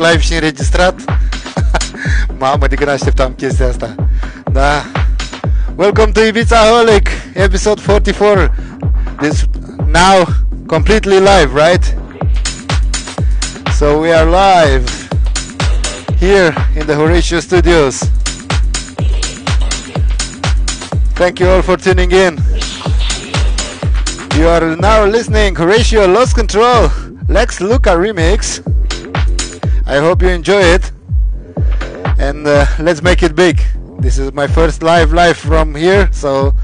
live și înregistrat. Mamă, de când așteptam chestia asta. Da. Welcome to Ibizaholic, episode 44. This now completely live, right? So we are live here in the Horatio Studios. Thank you all for tuning in. You are now listening Horatio Lost Control Lex Luca remix. I hope you enjoy it. And uh, let's make it big. This is my first live live from here, so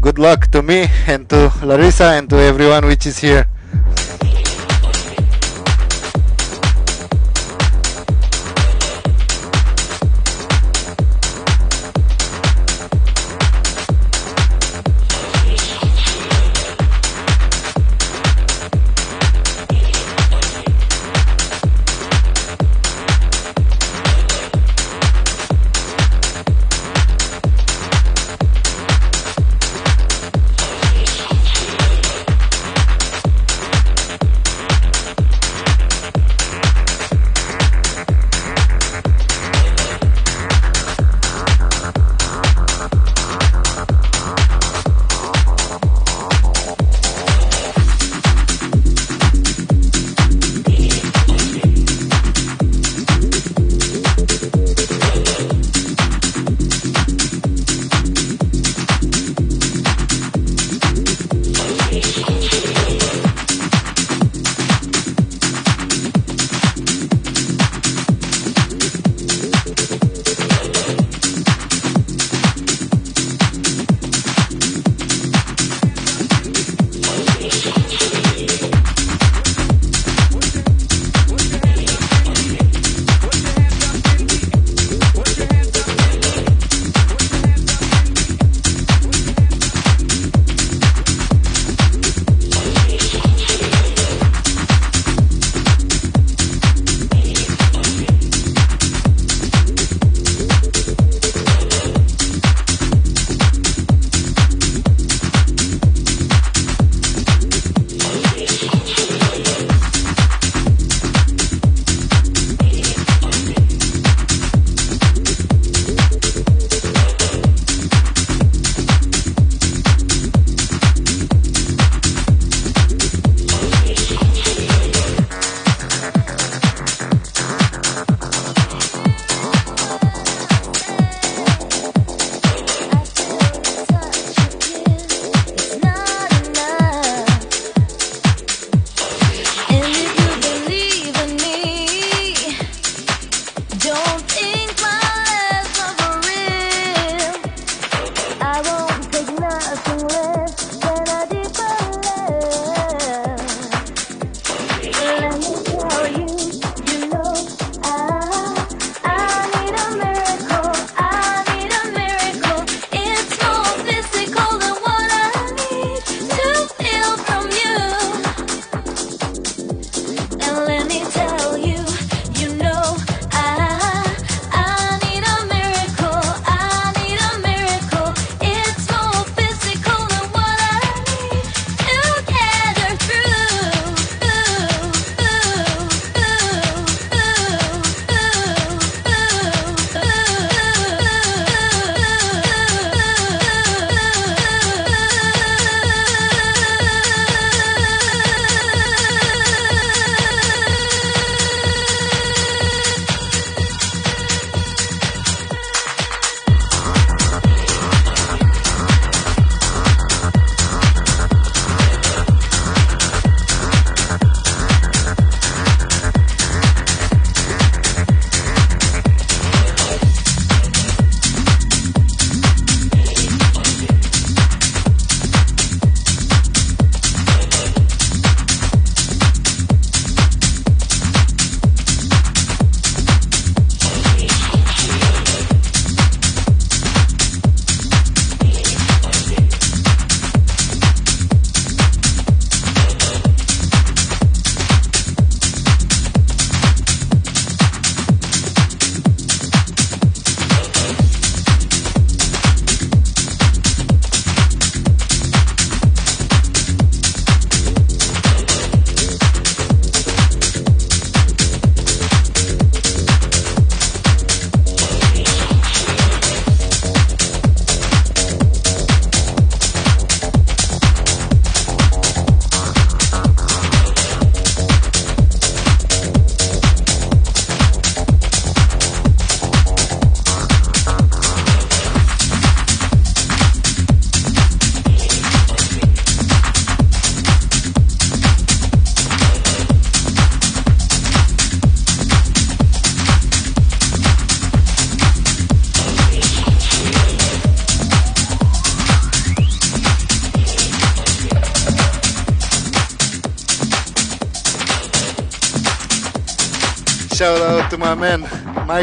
good luck to me and to Larissa and to everyone which is here.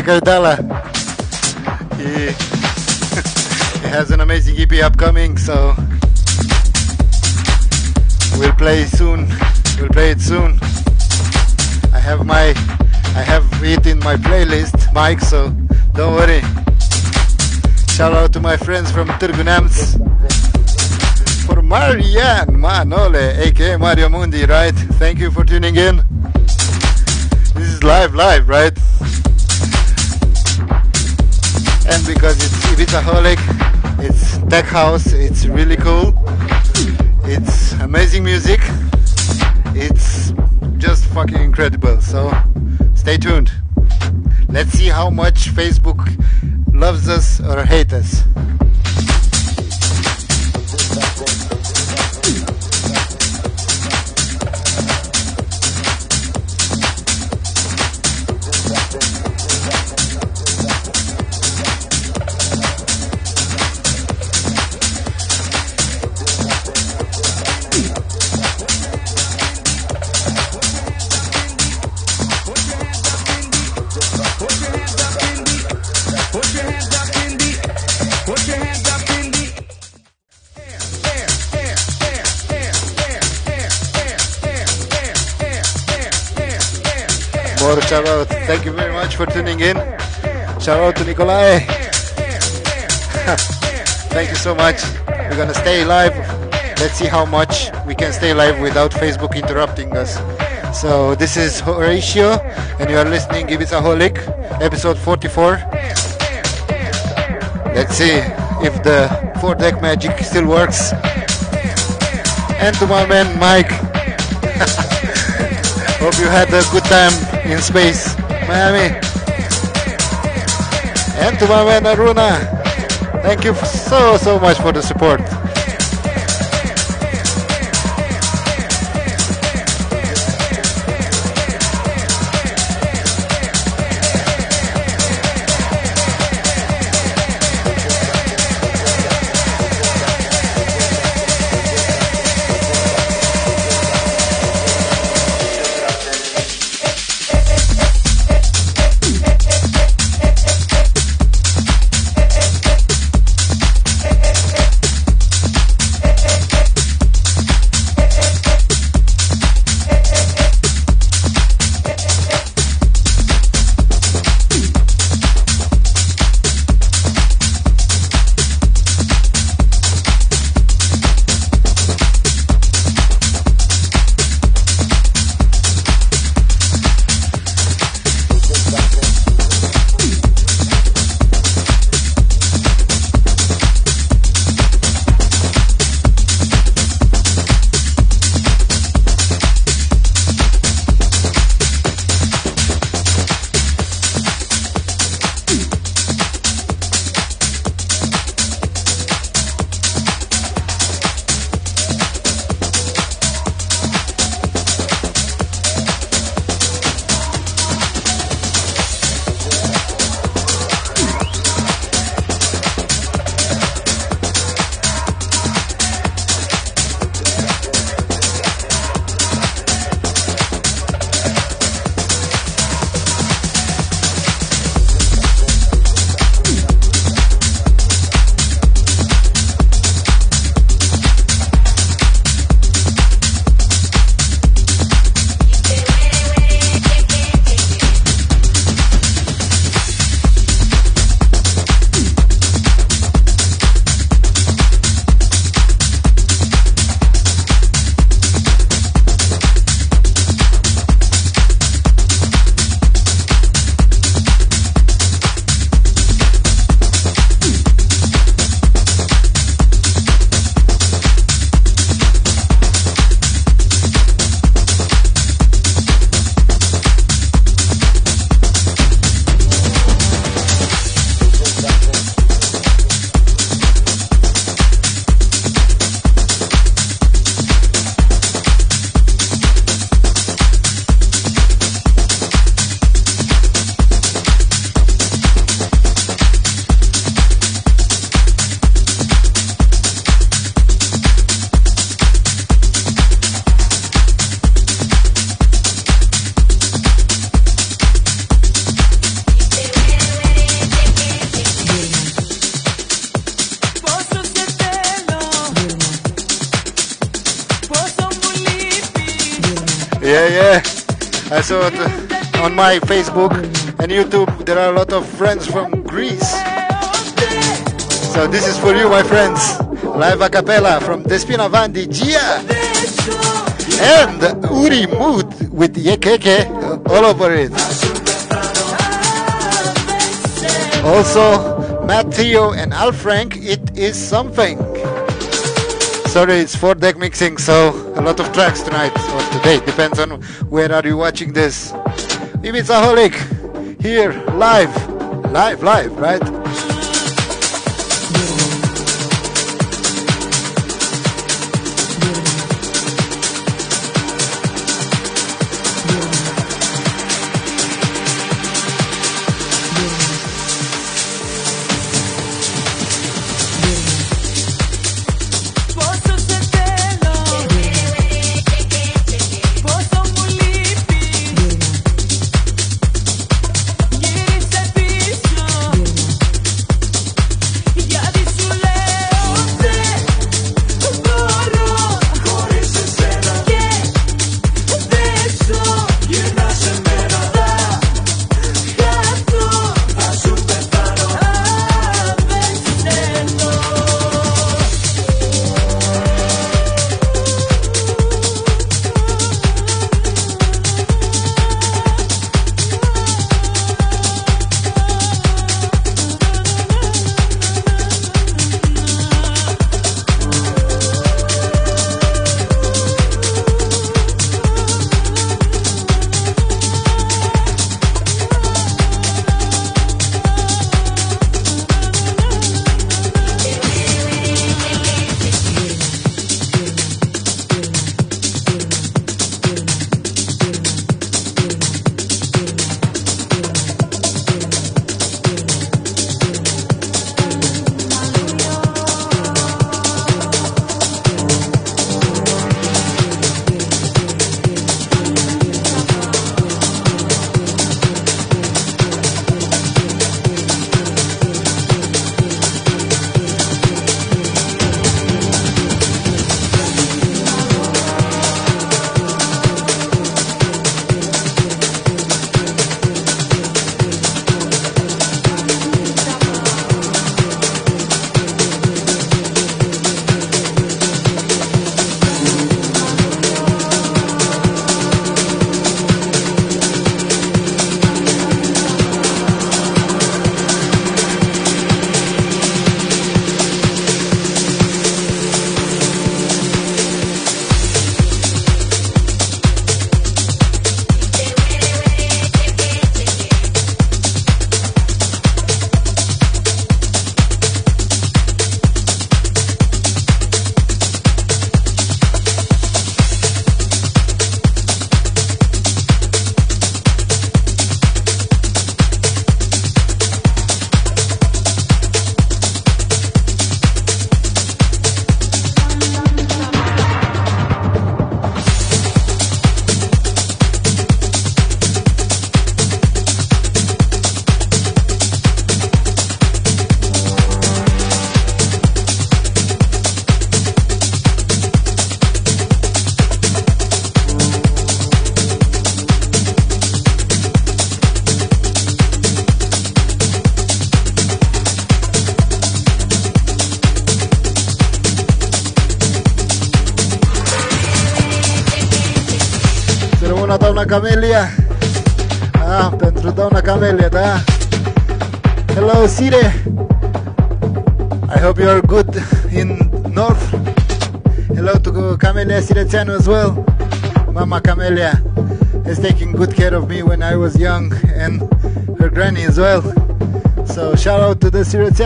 Ardala. He, he has an amazing EP upcoming, so we'll play soon. We'll play it soon. I have my I have it in my playlist, Mike, so don't worry. Shout out to my friends from Turgunams. For Marianne Manole, aka Mario Mundi, right? Thank you for tuning in. This is live, live, right? And because it's Ibizaholic, it's tech house, it's really cool. It's amazing music. It's just fucking incredible. So stay tuned. Let's see how much Facebook loves us or hates us. Shout out. Thank you very much for tuning in. Shout out to Nikolai. Thank you so much. We're gonna stay live. Let's see how much we can stay live without Facebook interrupting us. So this is Horatio, and you are listening Ibizaholic, episode 44. Let's see if the four deck magic still works. And to my man Mike. Hope you had a good time in space, Miami. And to my man Aruna, thank you so so much for the support. Facebook and YouTube. There are a lot of friends from Greece. So this is for you, my friends. Live a cappella from Despina Vandi, Gia. And Uri Mood with Yekeke all over it. Also, Matteo and Al Frank, it is something. Sorry, it's four deck mixing, so a lot of tracks tonight or today. Depends on where are you watching this. Ibizaholic here live, live, live, right?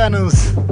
To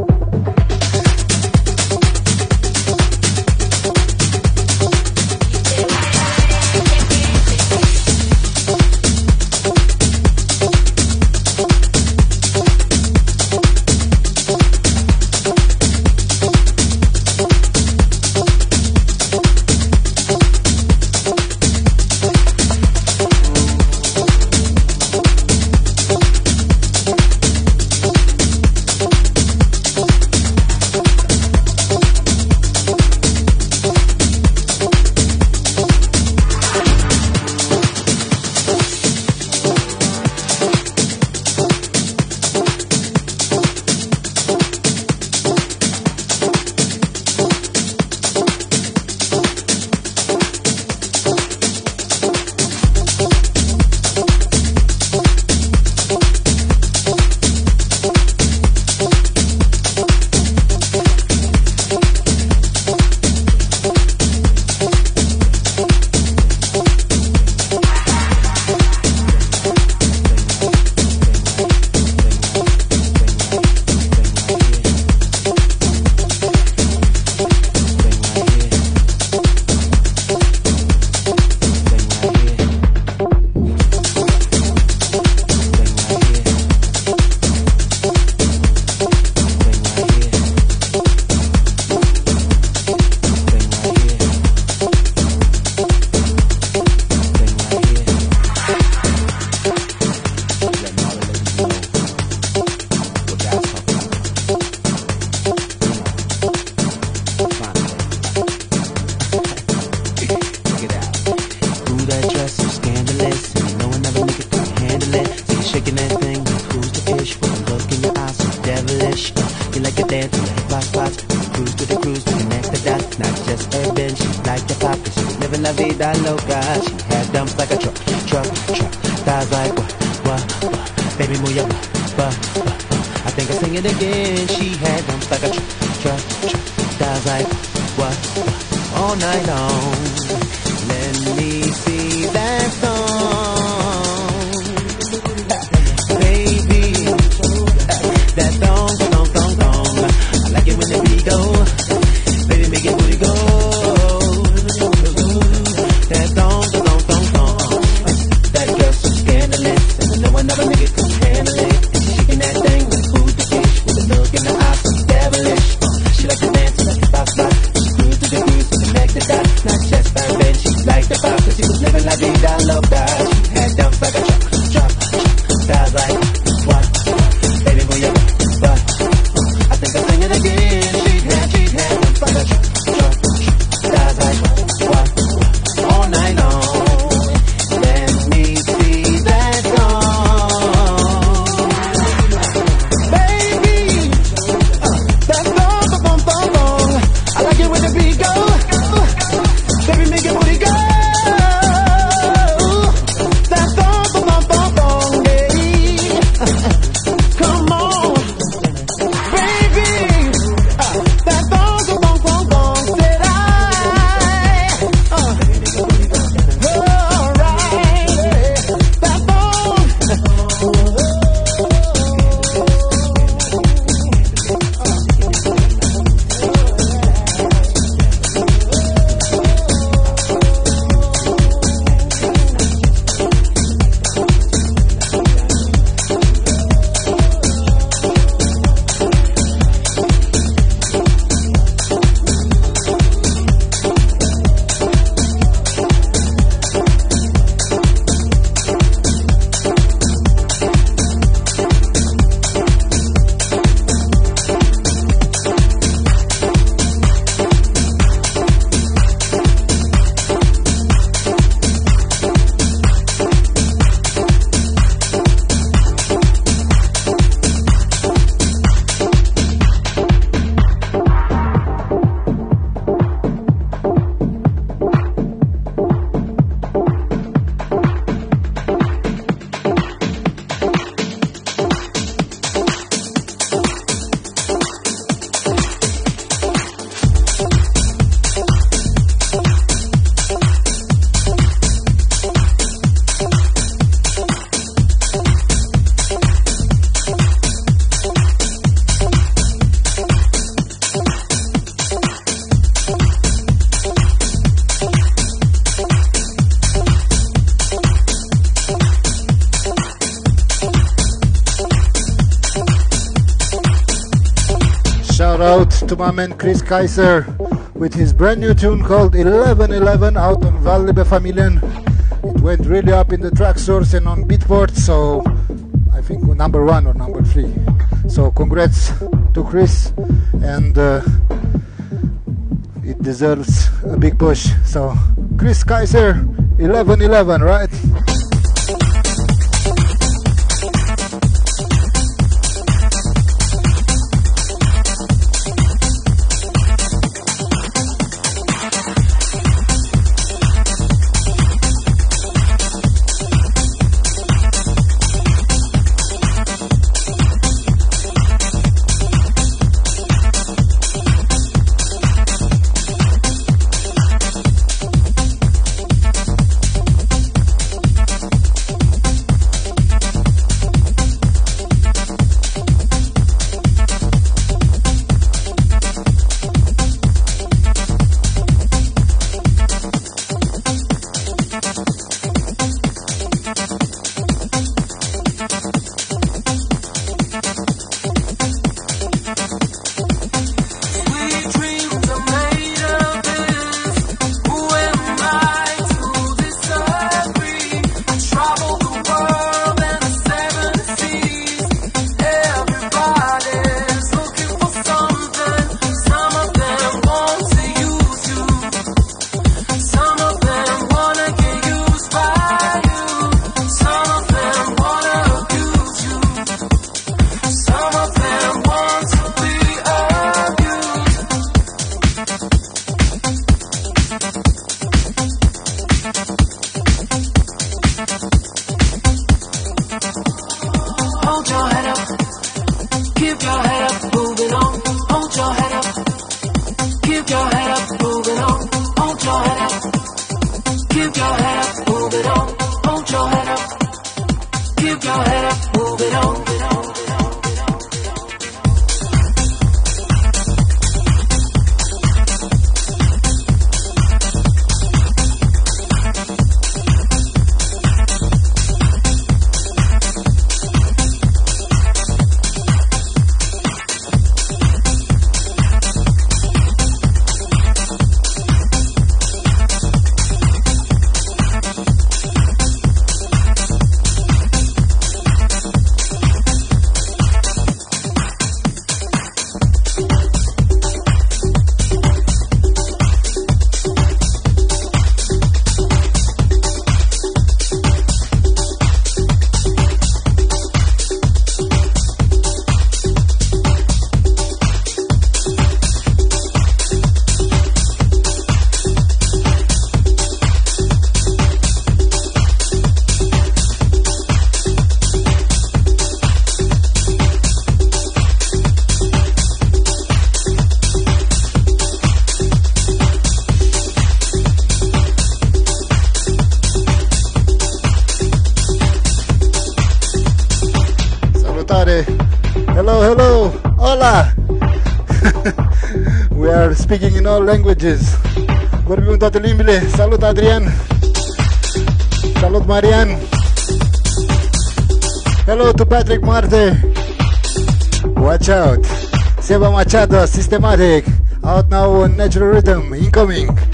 dough. gentleman Chris Kaiser with his brand new tune called 1111 out on Valle Befamilien. It went really up in the Traxsource and on Beatport, so I think number one or number three. So congrats to Chris, and uh, it deserves a big push. So Chris Kaiser, 1111, right? In all languages. Vorbim în toate limbile. Salut, Adrian! Salut, Marian! Hello to Patrick Marte! Watch out! Seba Machado, Systematic! Out now on Natural Rhythm, incoming!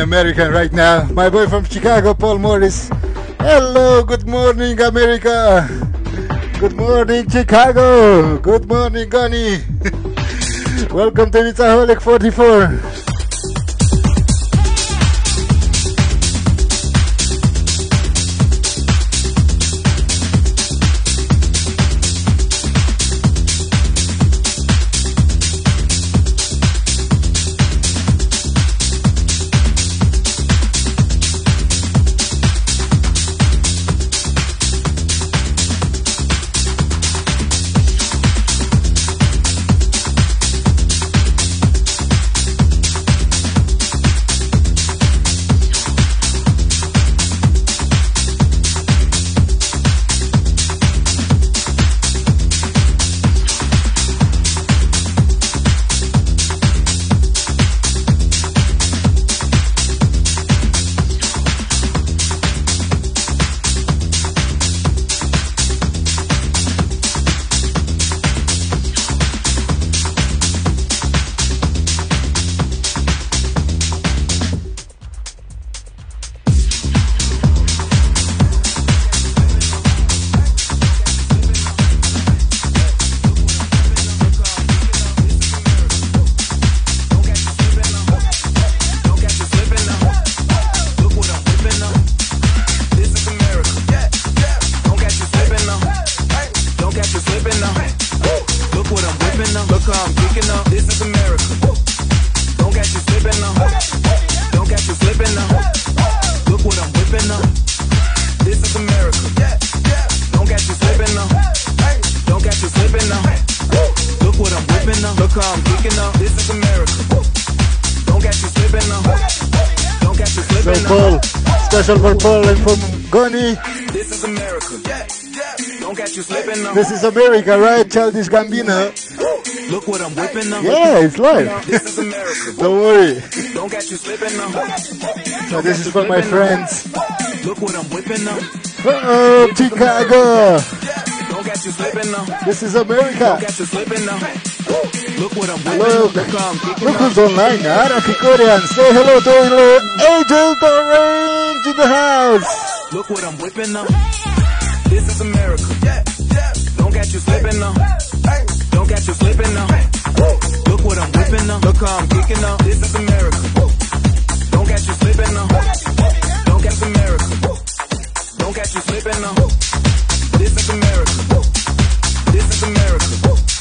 American right now. My boy from Chicago, Paul Morris. Hello, good morning, America. Good morning, Chicago. Good morning, Gunny. Welcome to Ibizaholic 44. Bullet from Goni. This is America. Yeah, yeah. Don't get you slipping now. This is America, right? Childish Gambino. Look what I'm whipping up. Yeah, it's live. Don't worry. Don't get you slipping now. So this is for my friends. Look what I'm whipping up. Uh-oh, Chicago. Don't get you slipping now. This is America. Don't get you slipping now. Look what I'm hello. Look, look who's online. Ara Kikorian. Say hello to hello. Angel Torres in the house. Look what I'm whipping up. This is America. Don't catch you slipping up. Don't catch you slipping up. Look what I'm whipping up. Look how I'm kicking up. This is America. Don't catch you slipping up. Don't catch America. Don't catch you slipping now. This is America. This is America.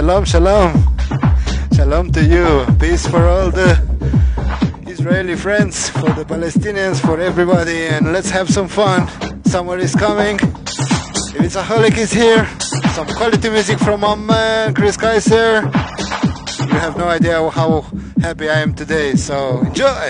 Shalom, shalom, shalom. To you. Peace for all the Israeli friends, for the Palestinians, for everybody. And let's have some fun. Summer is coming. Ibizaholic is here. Some quality music from my man Chris Kaiser. You have no idea how happy I am today. So enjoy.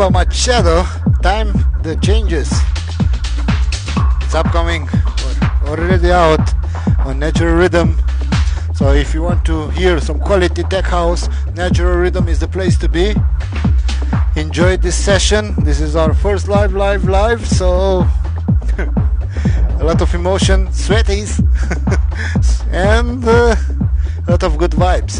Seba Machado, time the changes. It's upcoming, already out on Natural Rhythm. So if you want to hear some quality tech house, Natural Rhythm is the place to be. Enjoy this session. This is our first live, live, live. So a lot of emotion, sweaties, and uh, a lot of good vibes.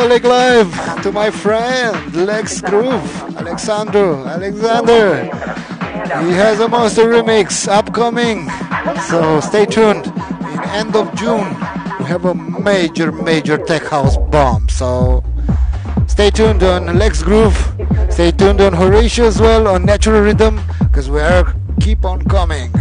Live to my friend Lex Groove, Alexandro, Alexander. He has a monster remix upcoming, so stay tuned. In end of June, we have a major, major tech house bomb. So stay tuned on Lex Groove. Stay tuned on Horatio as well on Natural Rhythm, because we are keep on coming.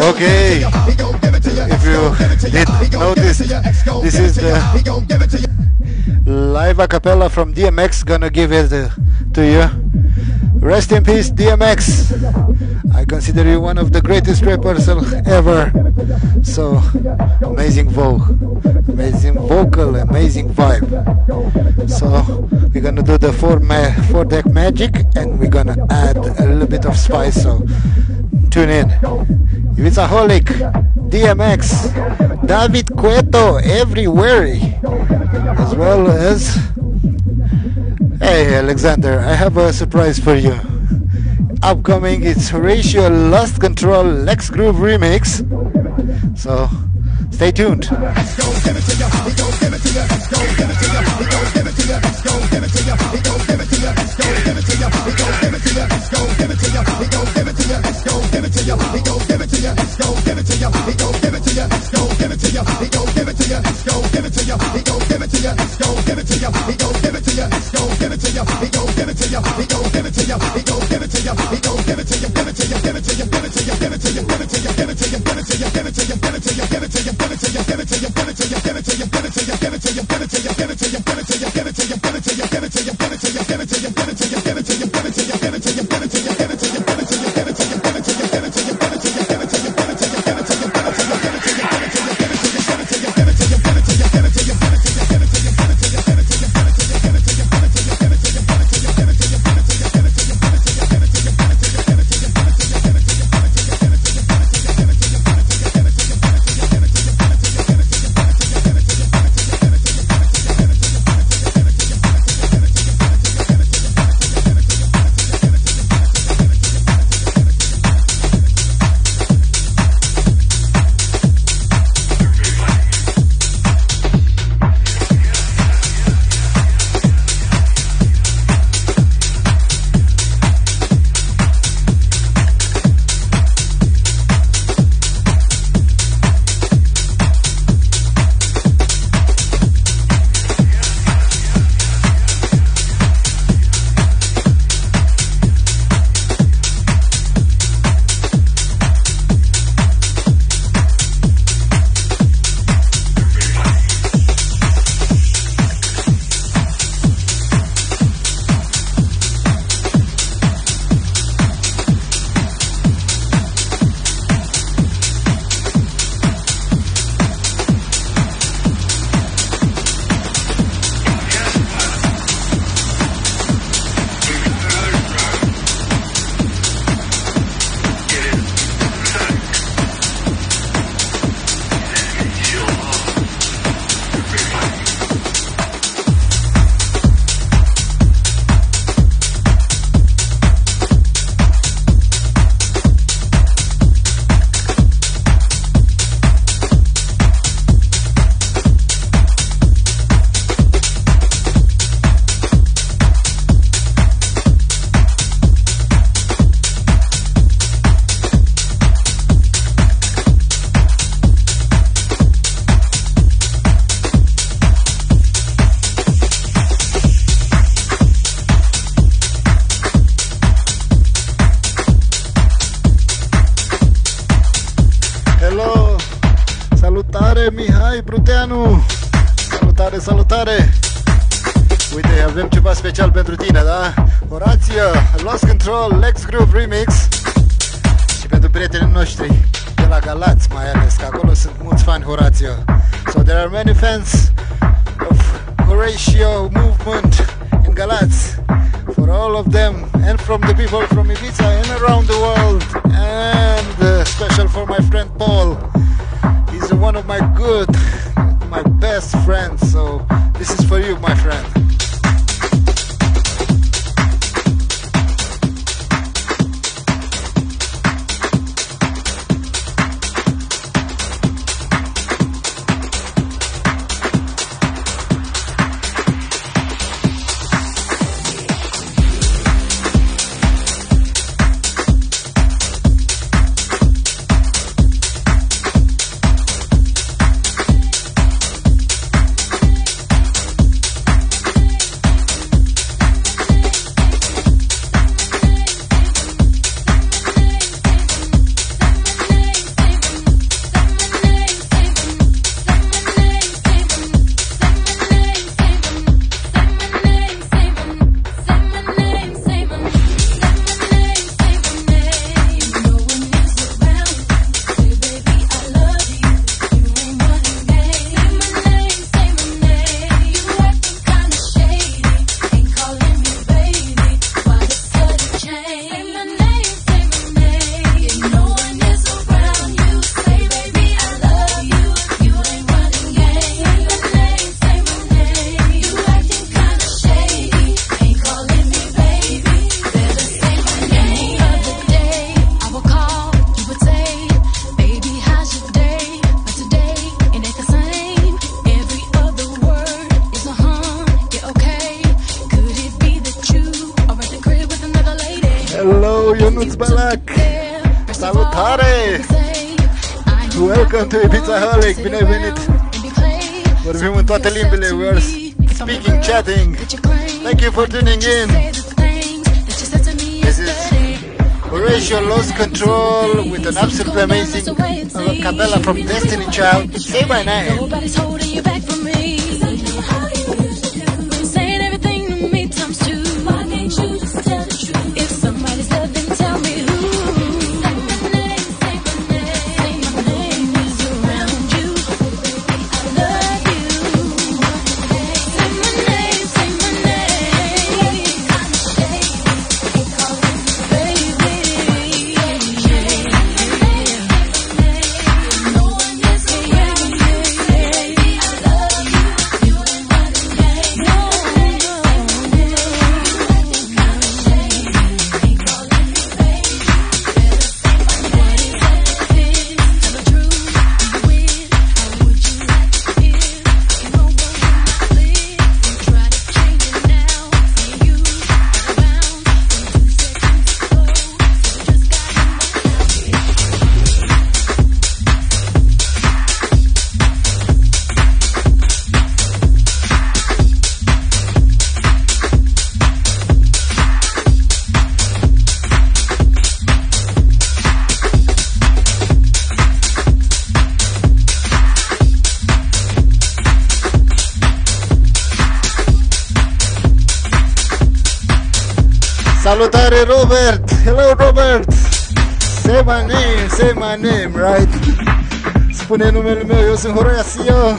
Okay, if you did notice, this is the a cappella from DMX. Gonna give it uh, to you. Rest in peace, DMX. I consider you one of the greatest rappers ever. So amazing vocal, amazing vocal, amazing vibe. So we're gonna do the four ma- four deck magic, and we're gonna add a little bit of spice. So tune in. Ibizaholic, DMX, David Cueto, everywhere, as well as. Hey Alexander, I have a surprise for you. Upcoming, it's Horatio Lost Control Lex Groove remix. So stay tuned he gon' give it to you, gon' give it to you, he gon' give it to you, gon' give it to you, he gon' give it to you, gon' give it to you, he gon' give it to you, he gon' give it to you, he gon' give it to you, he gon' give it to you, he gon' give it to you, give it give it to you, give it give it to you, give it to you, give it to you, give it to you, give it to you, give it to you, give it to you, give it to you, give it to you, give it to you, give it to you, give it to you, give it to you, give it to you, give it to you, give it to you, give it to you, give it to you, special pentru tine, da? Horația, Lost Control, Lex Groove Remix și pentru prietenii noștri de la Galați mai ales, că acolo sunt mulți fani Horația. So there are many fans of Horatio movement in Galați. For all of them and from the people from Ibiza and around the world and uh, special for my friend Paul. He's one of my good, my best friends. So this is for you, my friend. Child. Say my name. Salutare Robert! Hello Robert! Say my name, say my name, right? Spune numele meu, eu sunt Horacio.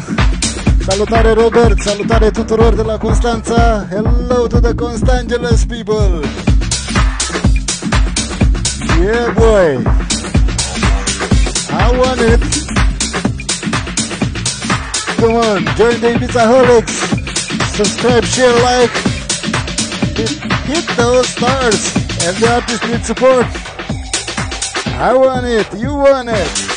Salutare Robert, salutare tuturor de la Constanța. Hello to the Constangeles people. Yeah boy. I want it. Come on, join the Ibiza Holics. Subscribe, share, like. Hit, those stars. Every artist needs support. I want it. You want it.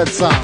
Spezza.